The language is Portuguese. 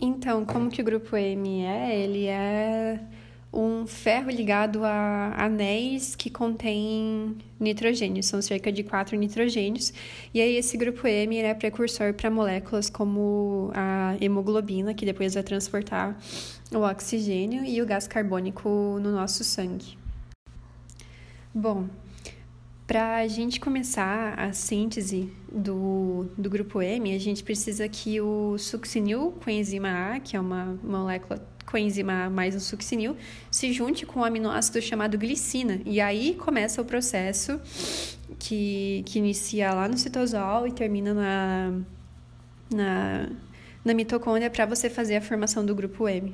Então, como que o grupo M é? Ele é um ferro ligado a anéis que contém nitrogênio, são cerca de quatro nitrogênios. E aí esse grupo M é precursor para moléculas como a hemoglobina, que depois vai transportar o oxigênio e o gás carbônico no nosso sangue. Bom, para a gente começar a síntese do, do grupo M, a gente precisa que o succinil coenzima A, que é uma molécula coenzima A mais o succinil, se junte com o aminoácido chamado glicina. E aí começa o processo que, que inicia lá no citosol e termina na, na, na mitocôndria para você fazer a formação do grupo M.